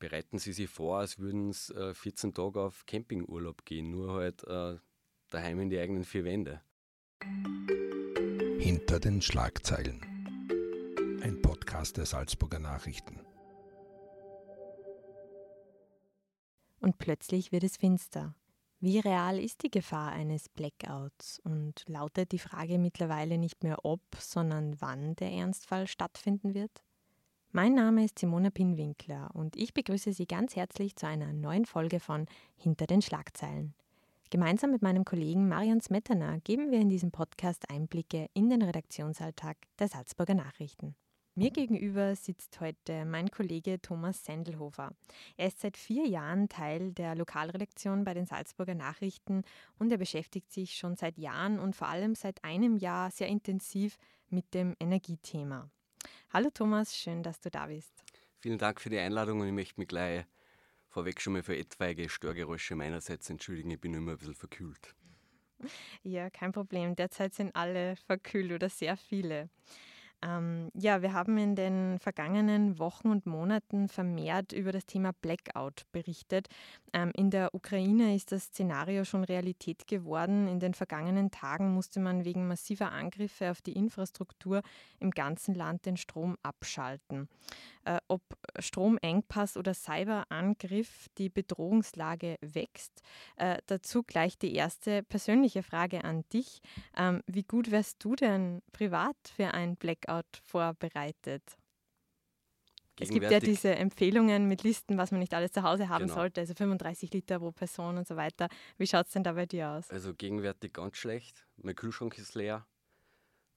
bereiten Sie sich vor, als würden es äh, 14 Tage auf Campingurlaub gehen, nur halt äh, daheim in die eigenen vier Wände. Hinter den Schlagzeilen. Ein Podcast der Salzburger Nachrichten. Und plötzlich wird es finster. Wie real ist die Gefahr eines Blackouts? Und lautet die Frage mittlerweile nicht mehr ob, sondern wann der Ernstfall stattfinden wird? Mein Name ist Simona Pinwinkler und ich begrüße Sie ganz herzlich zu einer neuen Folge von Hinter den Schlagzeilen. Gemeinsam mit meinem Kollegen Marian Smetana geben wir in diesem Podcast Einblicke in den Redaktionsalltag der Salzburger Nachrichten. Mir gegenüber sitzt heute mein Kollege Thomas Sendelhofer. Er ist seit vier Jahren Teil der Lokalredaktion bei den Salzburger Nachrichten und er beschäftigt sich schon seit Jahren und vor allem seit einem Jahr sehr intensiv mit dem Energiethema. Hallo Thomas, schön, dass du da bist. Vielen Dank für die Einladung und ich möchte mich gleich vorweg schon mal für etwaige Störgeräusche meinerseits entschuldigen. Ich bin immer ein bisschen verkühlt. Ja, kein Problem. Derzeit sind alle verkühlt oder sehr viele. Ähm, ja, wir haben in den vergangenen Wochen und Monaten vermehrt über das Thema Blackout berichtet. Ähm, in der Ukraine ist das Szenario schon Realität geworden. In den vergangenen Tagen musste man wegen massiver Angriffe auf die Infrastruktur im ganzen Land den Strom abschalten. Äh, ob Stromengpass oder Cyberangriff die Bedrohungslage wächst, äh, dazu gleich die erste persönliche Frage an dich. Ähm, wie gut wärst du denn privat für ein Blackout? Workout vorbereitet. Es gibt ja diese Empfehlungen mit Listen, was man nicht alles zu Hause haben genau. sollte, also 35 Liter pro Person und so weiter. Wie schaut es denn da bei dir aus? Also gegenwärtig ganz schlecht. Mein Kühlschrank ist leer.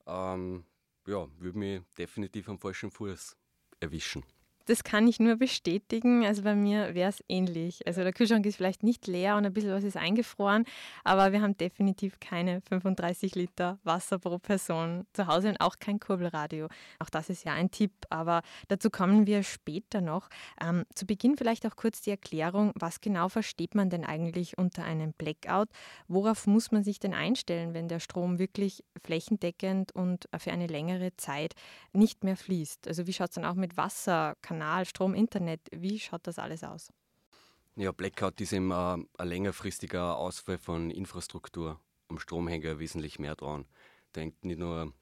Ähm, ja, würde mich definitiv am falschen Fuß erwischen. Das kann ich nur bestätigen. Also bei mir wäre es ähnlich. Also der Kühlschrank ist vielleicht nicht leer und ein bisschen was ist eingefroren, aber wir haben definitiv keine 35 Liter Wasser pro Person zu Hause und auch kein Kurbelradio. Auch das ist ja ein Tipp, aber dazu kommen wir später noch. Ähm, zu Beginn vielleicht auch kurz die Erklärung, was genau versteht man denn eigentlich unter einem Blackout? Worauf muss man sich denn einstellen, wenn der Strom wirklich flächendeckend und für eine längere Zeit nicht mehr fließt? Also wie schaut es dann auch mit Wasser? Kanal, Strom, Internet. Wie schaut das alles aus? Ja, Blackout ist eben ein, ein längerfristiger Ausfall von Infrastruktur. Am Strom hängt ja wesentlich mehr dran. Da hängt nicht nur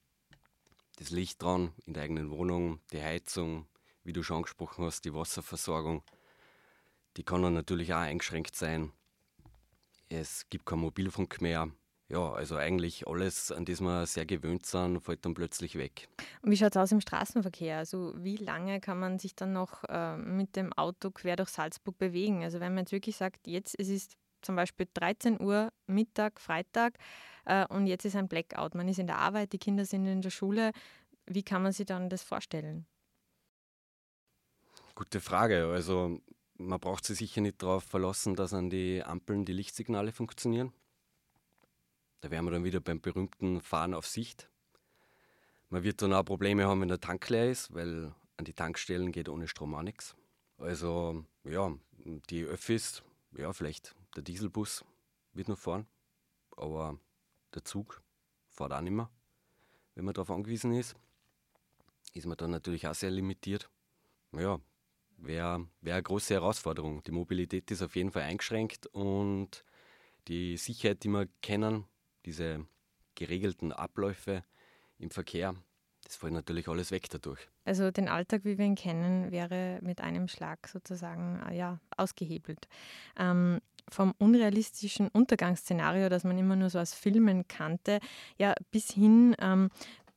das Licht dran in der eigenen Wohnung, die Heizung, wie du schon angesprochen hast, die Wasserversorgung. Die kann dann natürlich auch eingeschränkt sein. Es gibt kein Mobilfunk mehr. Ja, also eigentlich alles, an das wir sehr gewöhnt sind, fällt dann plötzlich weg. Und wie schaut es aus im Straßenverkehr? Also wie lange kann man sich dann noch äh, mit dem Auto quer durch Salzburg bewegen? Also wenn man jetzt wirklich sagt, jetzt es ist zum Beispiel 13 Uhr Mittag, Freitag äh, und jetzt ist ein Blackout. Man ist in der Arbeit, die Kinder sind in der Schule. Wie kann man sich dann das vorstellen? Gute Frage. Also man braucht sich sicher nicht darauf verlassen, dass an die Ampeln die Lichtsignale funktionieren. Da wären wir dann wieder beim berühmten Fahren auf Sicht. Man wird dann auch Probleme haben, wenn der Tank leer ist, weil an die Tankstellen geht ohne Strom auch nichts. Also ja, die Öffis, ja vielleicht der Dieselbus wird noch fahren, aber der Zug fährt auch nicht mehr. Wenn man darauf angewiesen ist, ist man dann natürlich auch sehr limitiert. Ja, wäre wär eine große Herausforderung. Die Mobilität ist auf jeden Fall eingeschränkt und die Sicherheit, die wir kennen, diese geregelten Abläufe im Verkehr, das fällt natürlich alles weg dadurch. Also den Alltag, wie wir ihn kennen, wäre mit einem Schlag sozusagen äh, ja, ausgehebelt. Ähm, vom unrealistischen Untergangsszenario, das man immer nur so aus Filmen kannte, ja, bis hin ähm,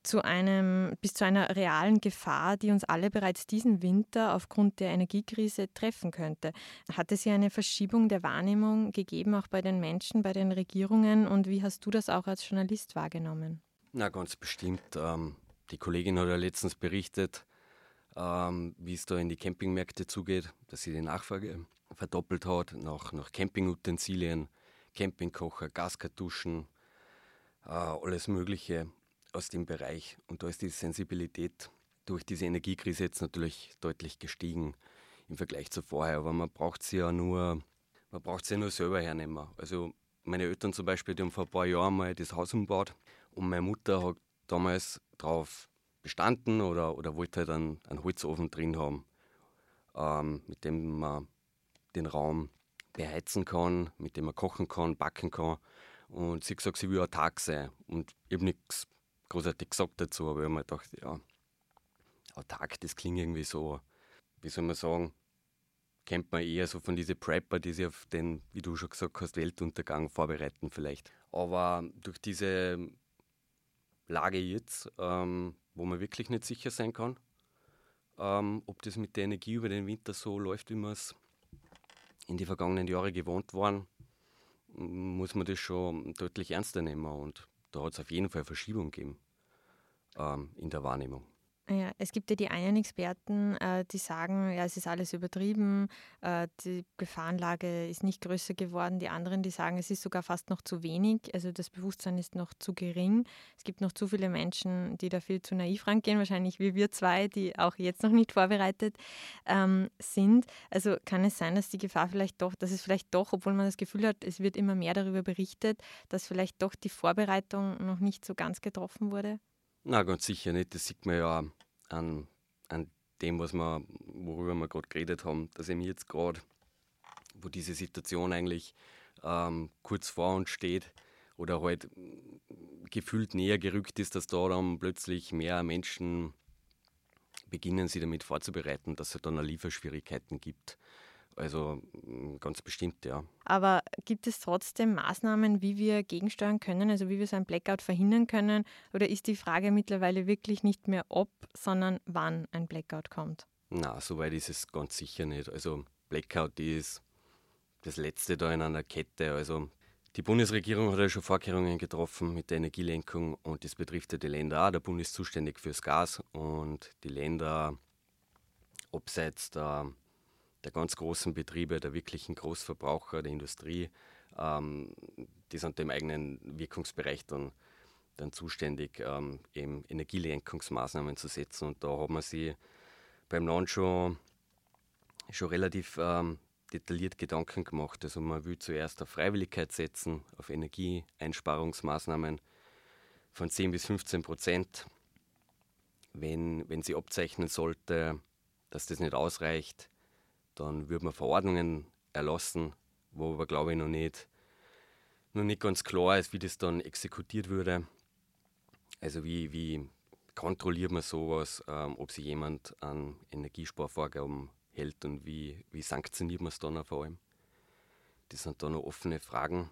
zu einem, bis zu einer realen Gefahr, die uns alle bereits diesen Winter aufgrund der Energiekrise treffen könnte. Hat es hier eine Verschiebung der Wahrnehmung gegeben, auch bei den Menschen, bei den Regierungen? Und wie hast du das auch als Journalist wahrgenommen? Na, ganz bestimmt. Ähm, die Kollegin hat ja letztens berichtet, ähm, wie es da in die Campingmärkte zugeht, dass sie die Nachfrage verdoppelt hat nach, nach Campingutensilien, Campingkocher, Gaskartuschen, äh, alles Mögliche aus dem Bereich. Und da ist die Sensibilität durch diese Energiekrise jetzt natürlich deutlich gestiegen im Vergleich zu vorher. Aber man braucht sie ja nur, man braucht sie nur selber hernehmen. Also meine Eltern zum Beispiel, die haben vor ein paar Jahren mal das Haus umgebaut und meine Mutter hat damals darauf bestanden oder, oder wollte halt einen, einen Holzofen drin haben. ähm, mit dem man den Raum beheizen kann, mit dem man kochen kann, backen kann. Und sie hat gesagt, sie will autark sein. Und ich habe nichts großartig gesagt dazu, aber ich habe mir gedacht, ja, autark, das klingt irgendwie so, wie soll man sagen, kennt man eher so von diesen Prepper, die sich auf den, wie du schon gesagt hast, Weltuntergang vorbereiten vielleicht. Aber durch diese Lage jetzt, ähm, wo man wirklich nicht sicher sein kann, ähm, ob das mit der Energie über den Winter so läuft, wie wir es in die vergangenen Jahre gewohnt waren, muss man das schon deutlich ernster nehmen. Und da hat es auf jeden Fall Verschiebung gegeben ähm, in der Wahrnehmung. Ja, es gibt ja die einen Experten, äh, die sagen, ja, es ist alles übertrieben, äh, die Gefahrenlage ist nicht größer geworden. Die anderen, die sagen, es ist sogar fast noch zu wenig, also das Bewusstsein ist noch zu gering. Es gibt noch zu viele Menschen, die da viel zu naiv rangehen, wahrscheinlich wie wir zwei, die auch jetzt noch nicht vorbereitet ähm, sind. Also kann es sein, dass die Gefahr vielleicht doch, dass es vielleicht doch, obwohl man das Gefühl hat, es wird immer mehr darüber berichtet, dass vielleicht doch die Vorbereitung noch nicht so ganz getroffen wurde? Na, ganz sicher nicht. Das sieht man ja an, an dem, was wir, worüber wir gerade geredet haben, dass eben jetzt gerade, wo diese Situation eigentlich ähm, kurz vor uns steht oder halt gefühlt näher gerückt ist, dass da dann plötzlich mehr Menschen beginnen, sich damit vorzubereiten, dass es dann Lieferschwierigkeiten gibt. Also mm, ganz bestimmt, ja. Aber gibt es trotzdem Maßnahmen, wie wir gegensteuern können, also wie wir so ein Blackout verhindern können? Oder ist die Frage mittlerweile wirklich nicht mehr ob, sondern wann ein Blackout kommt? Na, soweit ist es ganz sicher nicht. Also Blackout ist das letzte da in einer Kette. Also die Bundesregierung hat ja schon Vorkehrungen getroffen mit der Energielenkung und das betrifft ja die Länder auch. Der Bund ist zuständig fürs Gas und die Länder abseits der der ganz großen Betriebe, der wirklichen Großverbraucher, der Industrie, ähm, die sind im eigenen Wirkungsbereich dann, dann zuständig, ähm, eben Energielenkungsmaßnahmen zu setzen. Und da hat man sich beim Land schon, schon relativ ähm, detailliert Gedanken gemacht. Also man will zuerst auf Freiwilligkeit setzen, auf Energieeinsparungsmaßnahmen von 10 bis 15 Prozent. Wenn, wenn sie abzeichnen sollte, dass das nicht ausreicht, dann würde man Verordnungen erlassen, wo aber glaube ich noch nicht, noch nicht ganz klar ist, wie das dann exekutiert würde. Also wie, wie kontrolliert man sowas, ähm, ob sich jemand an Energiesparvorgaben hält und wie, wie sanktioniert man es dann auch vor allem. Das sind da noch offene Fragen.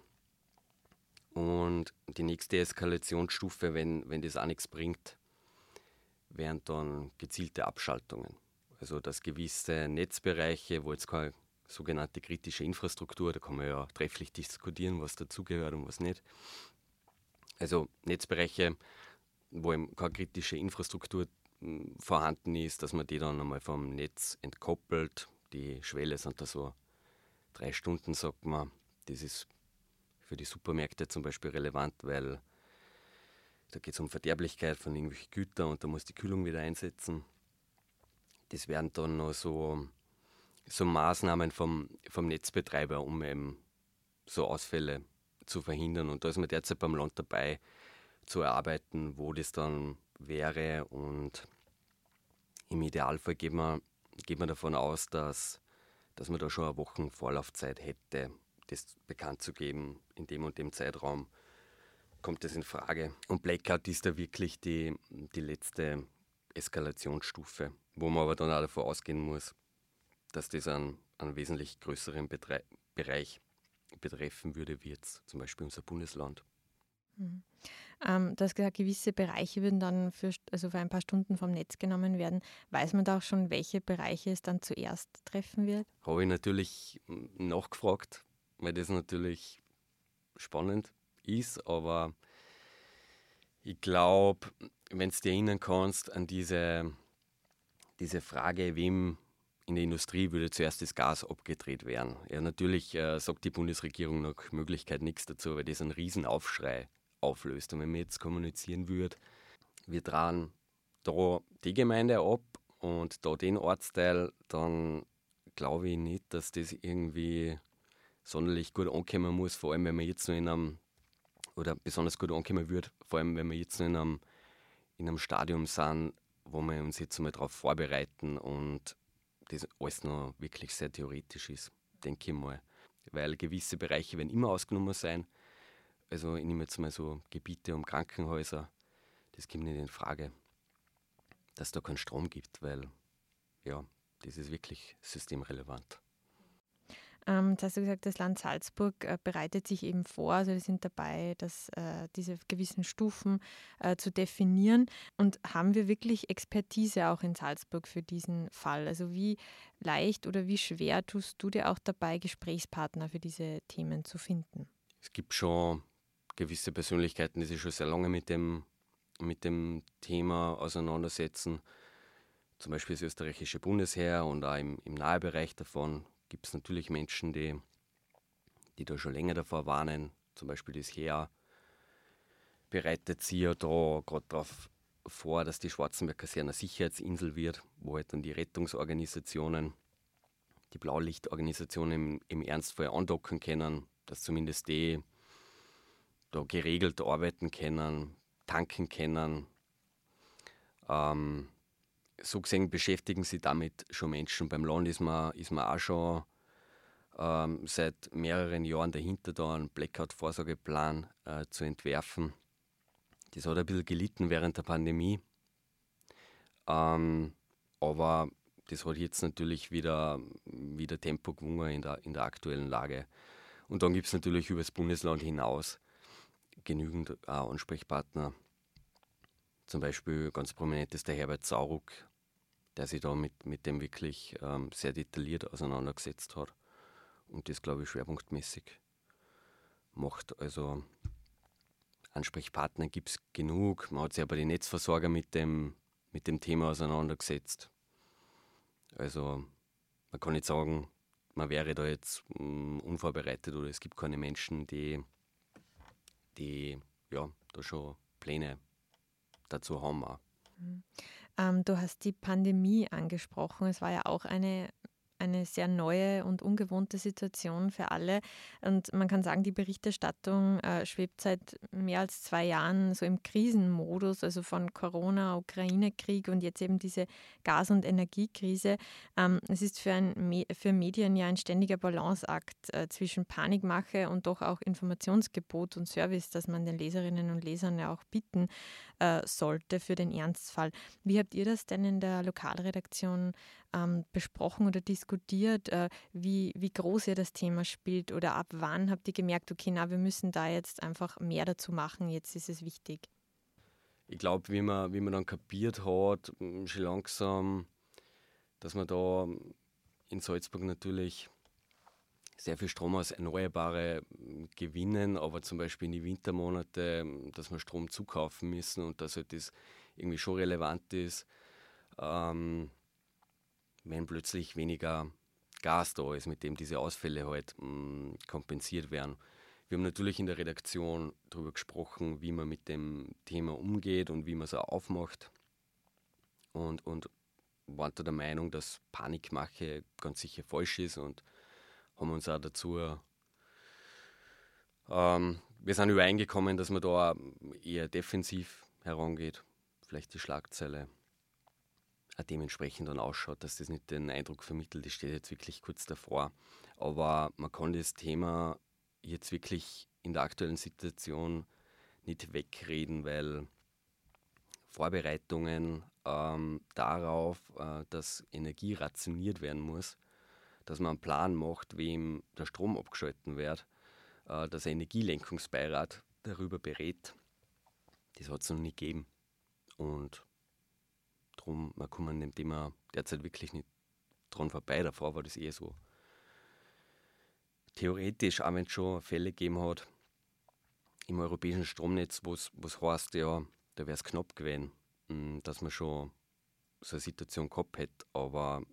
Und die nächste Eskalationsstufe, wenn, wenn das auch nichts bringt, wären dann gezielte Abschaltungen. Also dass gewisse Netzbereiche, wo jetzt keine sogenannte kritische Infrastruktur, da kann man ja trefflich diskutieren, was dazugehört und was nicht. Also Netzbereiche, wo eben keine kritische Infrastruktur hm, vorhanden ist, dass man die dann einmal vom Netz entkoppelt. Die Schwelle sind da so drei Stunden, sagt man. Das ist für die Supermärkte zum Beispiel relevant, weil da geht es um Verderblichkeit von irgendwelchen Gütern und da muss die Kühlung wieder einsetzen das wären dann noch so, so Maßnahmen vom, vom Netzbetreiber, um eben so Ausfälle zu verhindern. Und da ist man derzeit beim Land dabei zu erarbeiten, wo das dann wäre. Und im Idealfall geht man, geht man davon aus, dass, dass man da schon eine Wochen Vorlaufzeit hätte, das bekannt zu geben. In dem und dem Zeitraum kommt das in Frage. Und Blackout ist da wirklich die, die letzte Eskalationsstufe, wo man aber dann auch davon ausgehen muss, dass das einen, einen wesentlich größeren Betre Bereich betreffen würde, wie jetzt zum Beispiel unser Bundesland. Mhm. Ähm, du hast gesagt, gewisse Bereiche würden dann für, also für ein paar Stunden vom Netz genommen werden. Weiß man da auch schon, welche Bereiche es dann zuerst treffen wird? Habe ich natürlich nachgefragt, weil das natürlich spannend ist, aber ich glaube, wenn du dich erinnern kannst an diese, diese Frage, wem in der Industrie würde zuerst das Gas abgedreht werden. Ja, natürlich äh, sagt die Bundesregierung nach Möglichkeit nichts dazu, weil das einen Riesenaufschrei auflöst. Und wenn man jetzt kommunizieren würde, wir tragen da die Gemeinde ab und da den Ortsteil, dann glaube ich nicht, dass das irgendwie sonderlich gut ankommen muss, vor allem wenn man jetzt noch in einem, oder besonders gut ankommen würde, vor allem wenn wir jetzt in einem in einem Stadium sind, wo wir uns jetzt mal darauf vorbereiten und das alles noch wirklich sehr theoretisch ist, denke ich mal. Weil gewisse Bereiche werden immer ausgenommen sein. Also ich nehme jetzt mal so Gebiete um Krankenhäuser, das kommt nicht in Frage, dass da keinen Strom gibt, weil ja, das ist wirklich systemrelevant. Ähm, hast du gesagt, das Land Salzburg äh, bereitet sich eben vor, also wir sind dabei, dass, äh, diese gewissen Stufen äh, zu definieren. Und haben wir wirklich Expertise auch in Salzburg für diesen Fall? Also wie leicht oder wie schwer tust du dir auch dabei, Gesprächspartner für diese Themen zu finden? Es gibt schon gewisse Persönlichkeiten, die sich schon sehr lange mit dem, mit dem Thema auseinandersetzen. Zum Beispiel das österreichische Bundesheer und auch im, im Nahbereich davon gibt es natürlich Menschen, die, die da schon länger davor warnen. Zum Beispiel das Heer bereitet sich ja da gerade darauf vor, dass die Schwarzenberg Kaserne eine Sicherheitsinsel wird, wo halt dann die Rettungsorganisationen, die Blaulichtorganisationen im, im Ernstfall andocken können, dass zumindest die da geregelt arbeiten können, tanken können. Ähm, so gesehen beschäftigen sich damit schon Menschen. Beim Land ist man, ist man auch schon ähm, seit mehreren Jahren dahinter, da einen Blackout-Vorsorgeplan äh, zu entwerfen. Das hat ein bisschen gelitten während der Pandemie. Ähm, aber das hat jetzt natürlich wieder, wieder Tempo gewonnen in der, in der aktuellen Lage. Und dann gibt es natürlich über das Bundesland hinaus genügend äh, Ansprechpartner. Zum Beispiel ganz prominent ist der Herbert Sauruck, der sich da mit, mit dem wirklich ähm, sehr detailliert auseinandergesetzt hat und das, glaube ich, schwerpunktmäßig macht. Also Ansprechpartner gibt es genug. Man hat sich aber die Netzversorger mit dem, mit dem Thema auseinandergesetzt. Also man kann nicht sagen, man wäre da jetzt um, mm, unvorbereitet oder es gibt keine Menschen, die, die ja, da schon Pläne dazu haben. Auch. Ähm, du hast die Pandemie angesprochen. Es war ja auch eine eine sehr neue und ungewohnte Situation für alle. Und man kann sagen, die Berichterstattung äh, schwebt seit mehr als zwei Jahren so im Krisenmodus, also von Corona, Ukraine-Krieg und jetzt eben diese Gas- und Energiekrise. Ähm, es ist für, ein, für Medien ja ein ständiger Balanceakt äh, zwischen Panikmache und doch auch Informationsgebot und Service, das man den Leserinnen und Lesern ja auch bieten äh, sollte für den Ernstfall. Wie habt ihr das denn in der Lokalredaktion ähm, besprochen oder diskutiert, äh, wie, wie groß ihr das Thema spielt oder ab wann habt ihr gemerkt, okay, na, wir müssen da jetzt einfach mehr dazu machen, jetzt ist es wichtig? Ich glaube, wie man, wie man dann kapiert hat, schon langsam, dass man da in Salzburg natürlich sehr viel Strom aus Erneuerbare gewinnen, aber zum Beispiel in die Wintermonate, dass wir Strom zukaufen müssen und dass halt das irgendwie schon relevant ist. Ähm, wenn plötzlich weniger Gas da ist, mit dem diese Ausfälle halt mh, mm, kompensiert werden. Wir haben natürlich in der Redaktion darüber gesprochen, wie man mit dem Thema umgeht und wie man es auch aufmacht. Und, und waren da der Meinung, dass Panikmache ganz sicher falsch ist und haben uns auch dazu. Ähm, wir sind übereingekommen, dass man da eher defensiv herangeht. Vielleicht die Schlagzeile dementsprechend dann ausschaut, dass das nicht den Eindruck vermittelt, das steht jetzt wirklich kurz davor. Aber man kann das Thema jetzt wirklich in der aktuellen Situation nicht wegreden, weil Vorbereitungen ähm, darauf, äh, dass Energie rationiert werden muss, dass man einen Plan macht, wem der Strom abgeschalten wird, äh, dass ein Energielenkungsbeirat darüber berät, das hat es noch nie gegeben. Und Drum, man kommt an dem Thema derzeit wirklich nicht dran vorbei. Davor war das eher so theoretisch, auch wenn es schon Fälle gegeben hat im europäischen Stromnetz, wo es heißt, ja, da wäre es knapp gewesen, hm, dass man schon so eine Situation gehabt hätte. Aber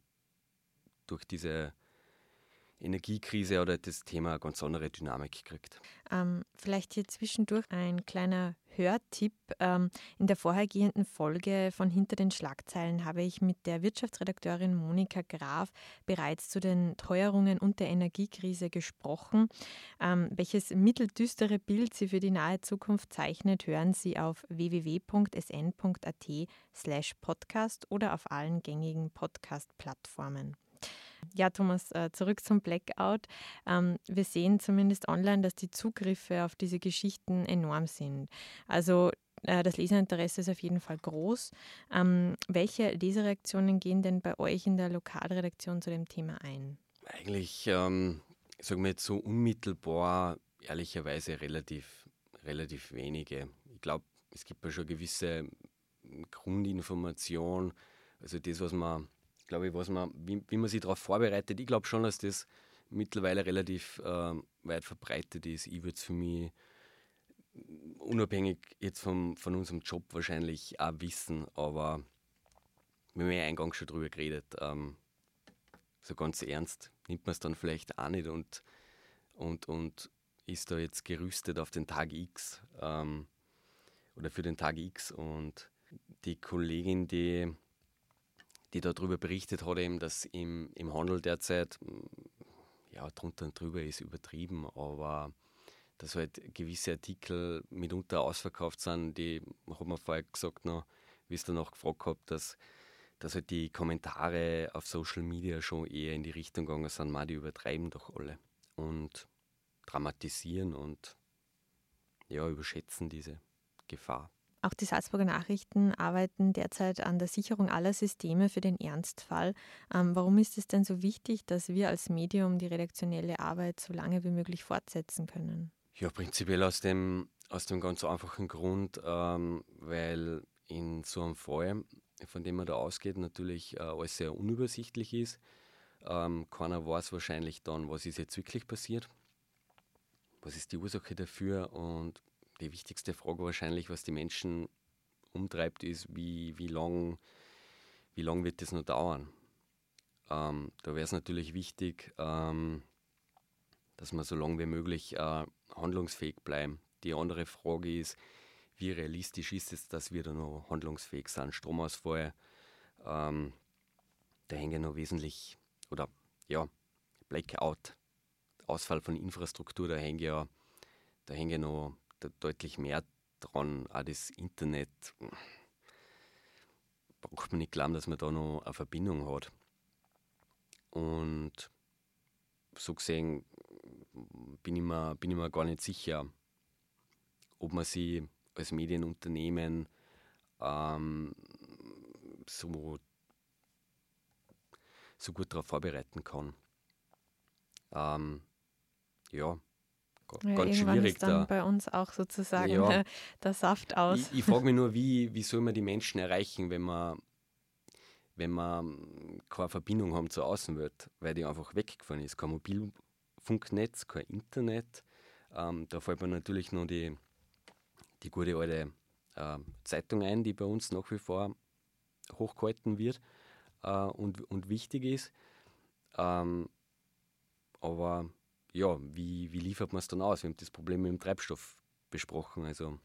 durch diese Energiekrise oder das Thema eine ganz andere Dynamik kriegt. Ähm, vielleicht hier zwischendurch ein kleiner Hörtipp. Ähm, in der vorhergehenden Folge von Hinter den Schlagzeilen habe ich mit der Wirtschaftsredakteurin Monika Graf bereits zu den Teuerungen und der Energiekrise gesprochen. Ähm, welches mitteldüstere Bild sie für die nahe Zukunft zeichnet, hören Sie auf www.sn.at slash podcast oder auf allen gängigen Podcast-Plattformen. Ja, Thomas, äh, zurück zum Blackout. Ähm, wir sehen zumindest online, dass die Zugriffe auf diese Geschichten enorm sind. Also äh, das Leserinteresse ist auf jeden Fall groß. Ähm, welche Lesereaktionen gehen denn bei euch in der Lokalredaktion zu dem Thema ein? Eigentlich, ähm, sagen wir jetzt so unmittelbar, ehrlicherweise relativ, relativ wenige. Ich glaube, es gibt ja schon gewisse Grundinformation, also das, was man glaube ich, was man, wie, wie man sich darauf vorbereitet. Ich glaube schon, dass das mittlerweile relativ äh, weit verbreitet ist. Ich würde es für mich unabhängig jetzt vom, von unserem Job wahrscheinlich auch wissen, aber wir haben ja eingangs schon drüber geredet. Ähm, so ganz ernst nimmt man es dann vielleicht auch nicht und, und, und ist da jetzt gerüstet auf den Tag X ähm, oder für den Tag X. Und die Kollegin, die die darüber berichtet hat, eben, dass im, im Handel derzeit, mm, ja, drunter und drüber ist übertrieben, aber dass halt gewisse Artikel mitunter ausverkauft sind, die hat man vorher gesagt, noch, wie es danach gefragt habt, dass, dass halt die Kommentare auf Social Media schon eher in die Richtung gegangen sind, man, die übertreiben doch alle und dramatisieren und ja, überschätzen diese Gefahr. Auch die Salzburger Nachrichten arbeiten derzeit an der Sicherung aller Systeme für den Ernstfall. Ähm, warum ist es denn so wichtig, dass wir als Medium die redaktionelle Arbeit so lange wie möglich fortsetzen können? Ja, prinzipiell aus dem, aus dem ganz einfachen Grund, ähm, weil in so einem Fall, von dem man da ausgeht, natürlich äh, alles sehr unübersichtlich ist. Ähm, keiner weiß wahrscheinlich dann, was ist jetzt wirklich passiert, was ist die Ursache dafür und die wichtigste Frage wahrscheinlich, was die Menschen umtreibt, ist, wie, wie lang wie lang wird das noch dauern? Ähm, da wäre es natürlich wichtig, ähm, dass wir so lange wie möglich äh, handlungsfähig bleiben. Die andere Frage ist, wie realistisch ist es, dass wir da noch handlungsfähig sind? Stromausfall, ähm, da hängen noch wesentlich, oder ja, Blackout, Ausfall von Infrastruktur, da hängen ja, da hängen noch deutlich mehr dran. Auch das Internet braucht man nicht glauben, dass man da noch eine Verbindung hat. Und so gesehen bin ich mir, bin ich mir gar nicht sicher, ob man sich als Medienunternehmen ähm, so, so gut darauf vorbereiten kann. Ähm, ja, ja, ganz schwierig. Ist dann da. bei uns auch sozusagen ja. der Saft aus. Ich, ich frage mich nur, wie, wie soll man die Menschen erreichen, wenn man, wenn man keine Verbindung haben zur Außenwelt, weil die einfach weggefahren ist. Kein Mobilfunknetz, kein Internet. Ähm, da fällt mir natürlich noch die, die gute alte äh, Zeitung ein, die bei uns nach wie vor hochgehalten wird äh, und, und wichtig ist. Ähm, aber ja, wie, wie liefert man es dann aus? Wir haben das Problem mit dem Treibstoff besprochen. Also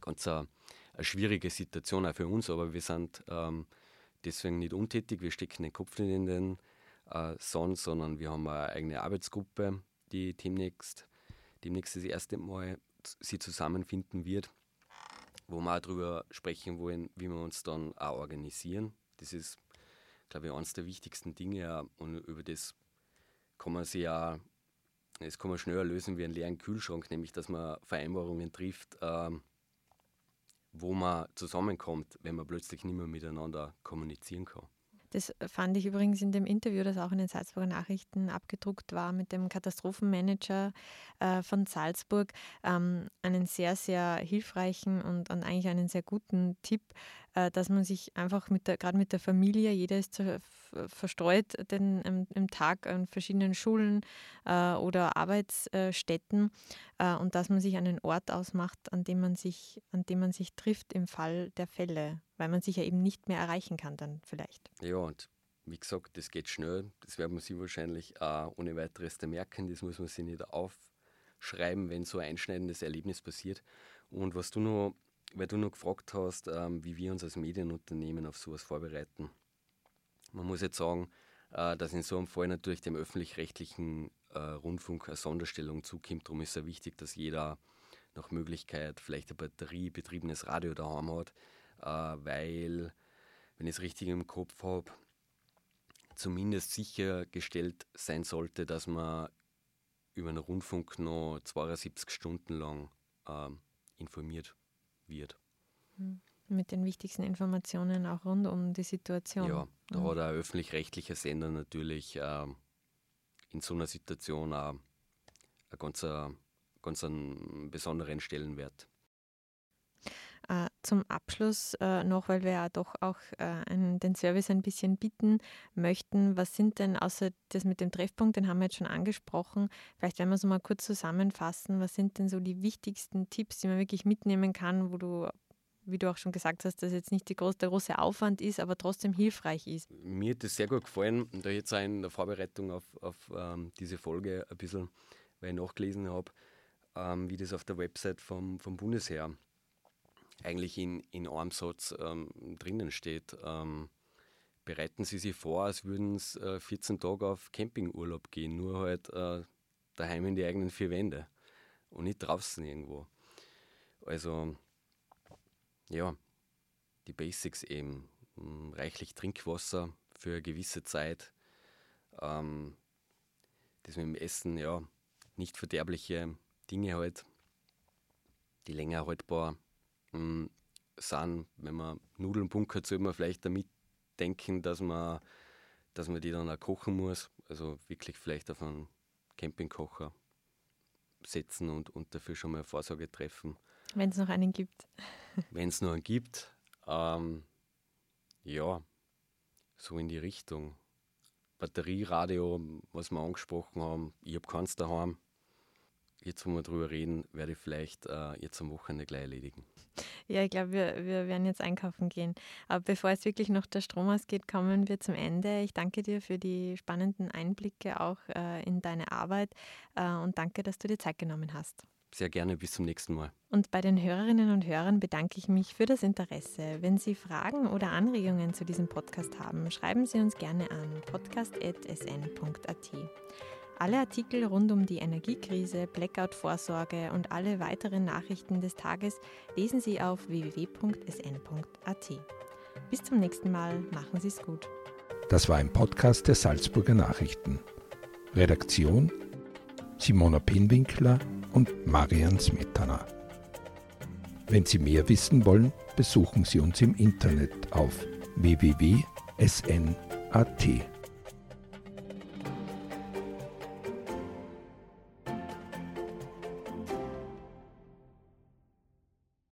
ganz eine, eine schwierige Situation auch für uns, aber wir sind ähm, deswegen nicht untätig. Wir stecken den Kopf nicht in den äh, Sand, sondern wir haben eine eigene Arbeitsgruppe, die demnächst, demnächst das erste Mal sie zusammenfinden wird, wo wir auch darüber sprechen wollen, wie wir uns dann auch organisieren. Das ist, glaube ich, eines der wichtigsten Dinge und über das kann man sich ja, das kann man schneller lösen wie einen leeren Kühlschrank, nämlich dass man Vereinbarungen trifft, ähm, wo man zusammenkommt, wenn man plötzlich nicht mehr miteinander kommunizieren kann. Das fand ich übrigens in dem Interview, das auch in den Salzburger Nachrichten abgedruckt war, mit dem Katastrophenmanager äh, von Salzburg, ähm, einen sehr, sehr hilfreichen und, eigentlich einen sehr guten Tipp, äh, dass man sich einfach mit der, gerade mit der Familie, jeder ist verstreut den, im, im, Tag an verschiedenen Schulen äh, oder Arbeitsstätten und dass man sich einen Ort ausmacht, an dem man sich, an dem man sich trifft im Fall der Fälle, weil man sich ja eben nicht mehr erreichen kann dann vielleicht. Ja, und wie gesagt, das geht schnell. Das werden sich wahrscheinlich auch ohne weiteres merken. Das muss man sich nicht aufschreiben, wenn so ein einschneidendes Erlebnis passiert. Und was du noch, weil du noch gefragt hast, ähm, wie wir uns als Medienunternehmen auf sowas vorbereiten. Man muss jetzt sagen, äh, dass in so einem Fall natürlich dem öffentlich-rechtlichen äh, Rundfunk eine Sonderstellung zukommt. Darum ist es wichtig, dass jeder nach Möglichkeit vielleicht ein batteriebetriebenes Radio daheim hat, äh, weil, wenn ich es richtig im Kopf habe, zumindest sichergestellt sein sollte, dass man über einen Rundfunk noch 72 Stunden lang äh, informiert wird. Hm. Mit den wichtigsten Informationen auch rund um die Situation. Ja, da mhm. hat ein öffentlich-rechtlicher Sender natürlich äh, in so einer Situation auch einen ganz, ganz einen besonderen Stellenwert. Äh, zum Abschluss äh, noch, weil wir ja doch auch äh, den Service ein bisschen bieten möchten. Was sind denn, außer das mit dem Treffpunkt, den haben wir jetzt schon angesprochen, vielleicht werden wir es mal kurz zusammenfassen, was sind denn so die wichtigsten Tipps, die man wirklich mitnehmen kann, wo du wie du auch schon gesagt hast, dass jetzt nicht groß, der große Aufwand ist, aber trotzdem hilfreich ist. Mir hat das sehr gut gefallen da jetzt auch in der Vorbereitung auf, auf ähm, diese Folge ein bisschen, weil ich nachgelesen habe, ähm, wie das auf der Website vom, vom Bundesheer eigentlich in, in einem Satz ähm, drinnen steht. Ähm, bereiten Sie sich vor, als würden es äh, 14 Tage auf Campingurlaub gehen, nur halt äh, daheim in die eigenen vier Wände und nicht draußen irgendwo. Also, ja, die Basics eben. Hm, reichlich Trinkwasser für eine gewisse Zeit. Ähm, das mit dem Essen, ja, nicht verderbliche Dinge halt, die länger haltbar sind, wenn man Nudeln bunkert, sollte man vielleicht damit denken, dass man, dass man die dann auch kochen muss. Also wirklich vielleicht auf einen Campingkocher setzen und, und dafür schon mal Vorsorge treffen. Wenn es noch einen gibt. Wenn es noch einen gibt. Ähm, ja, so in die Richtung. Batterieradio, was wir angesprochen haben, ich habe keins daheim jetzt, wo wir drüber reden, werde ich vielleicht äh, jetzt am Wochenende gleich erledigen. Ja, ich glaube, wir, wir werden jetzt einkaufen gehen. Aber bevor es wirklich noch der Strom ausgeht, kommen wir zum Ende. Ich danke dir für die spannenden Einblicke auch äh, in deine Arbeit äh, und danke, dass du dir Zeit genommen hast. Sehr gerne, bis zum nächsten Mal. Und bei den Hörerinnen und Hörern bedanke ich mich für das Interesse. Wenn Sie Fragen oder Anregungen zu diesem Podcast haben, schreiben Sie uns gerne an podcast.sn.at. Alle Artikel rund um die Energiekrise, Blackout-Vorsorge und alle weiteren Nachrichten des Tages lesen Sie auf www.sn.at. Bis zum nächsten Mal, machen Sie es gut. Das war ein Podcast der Salzburger Nachrichten. Redaktion Simona Pinwinkler und Marian Smetana. Wenn Sie mehr wissen wollen, besuchen Sie uns im Internet auf www.sn.at.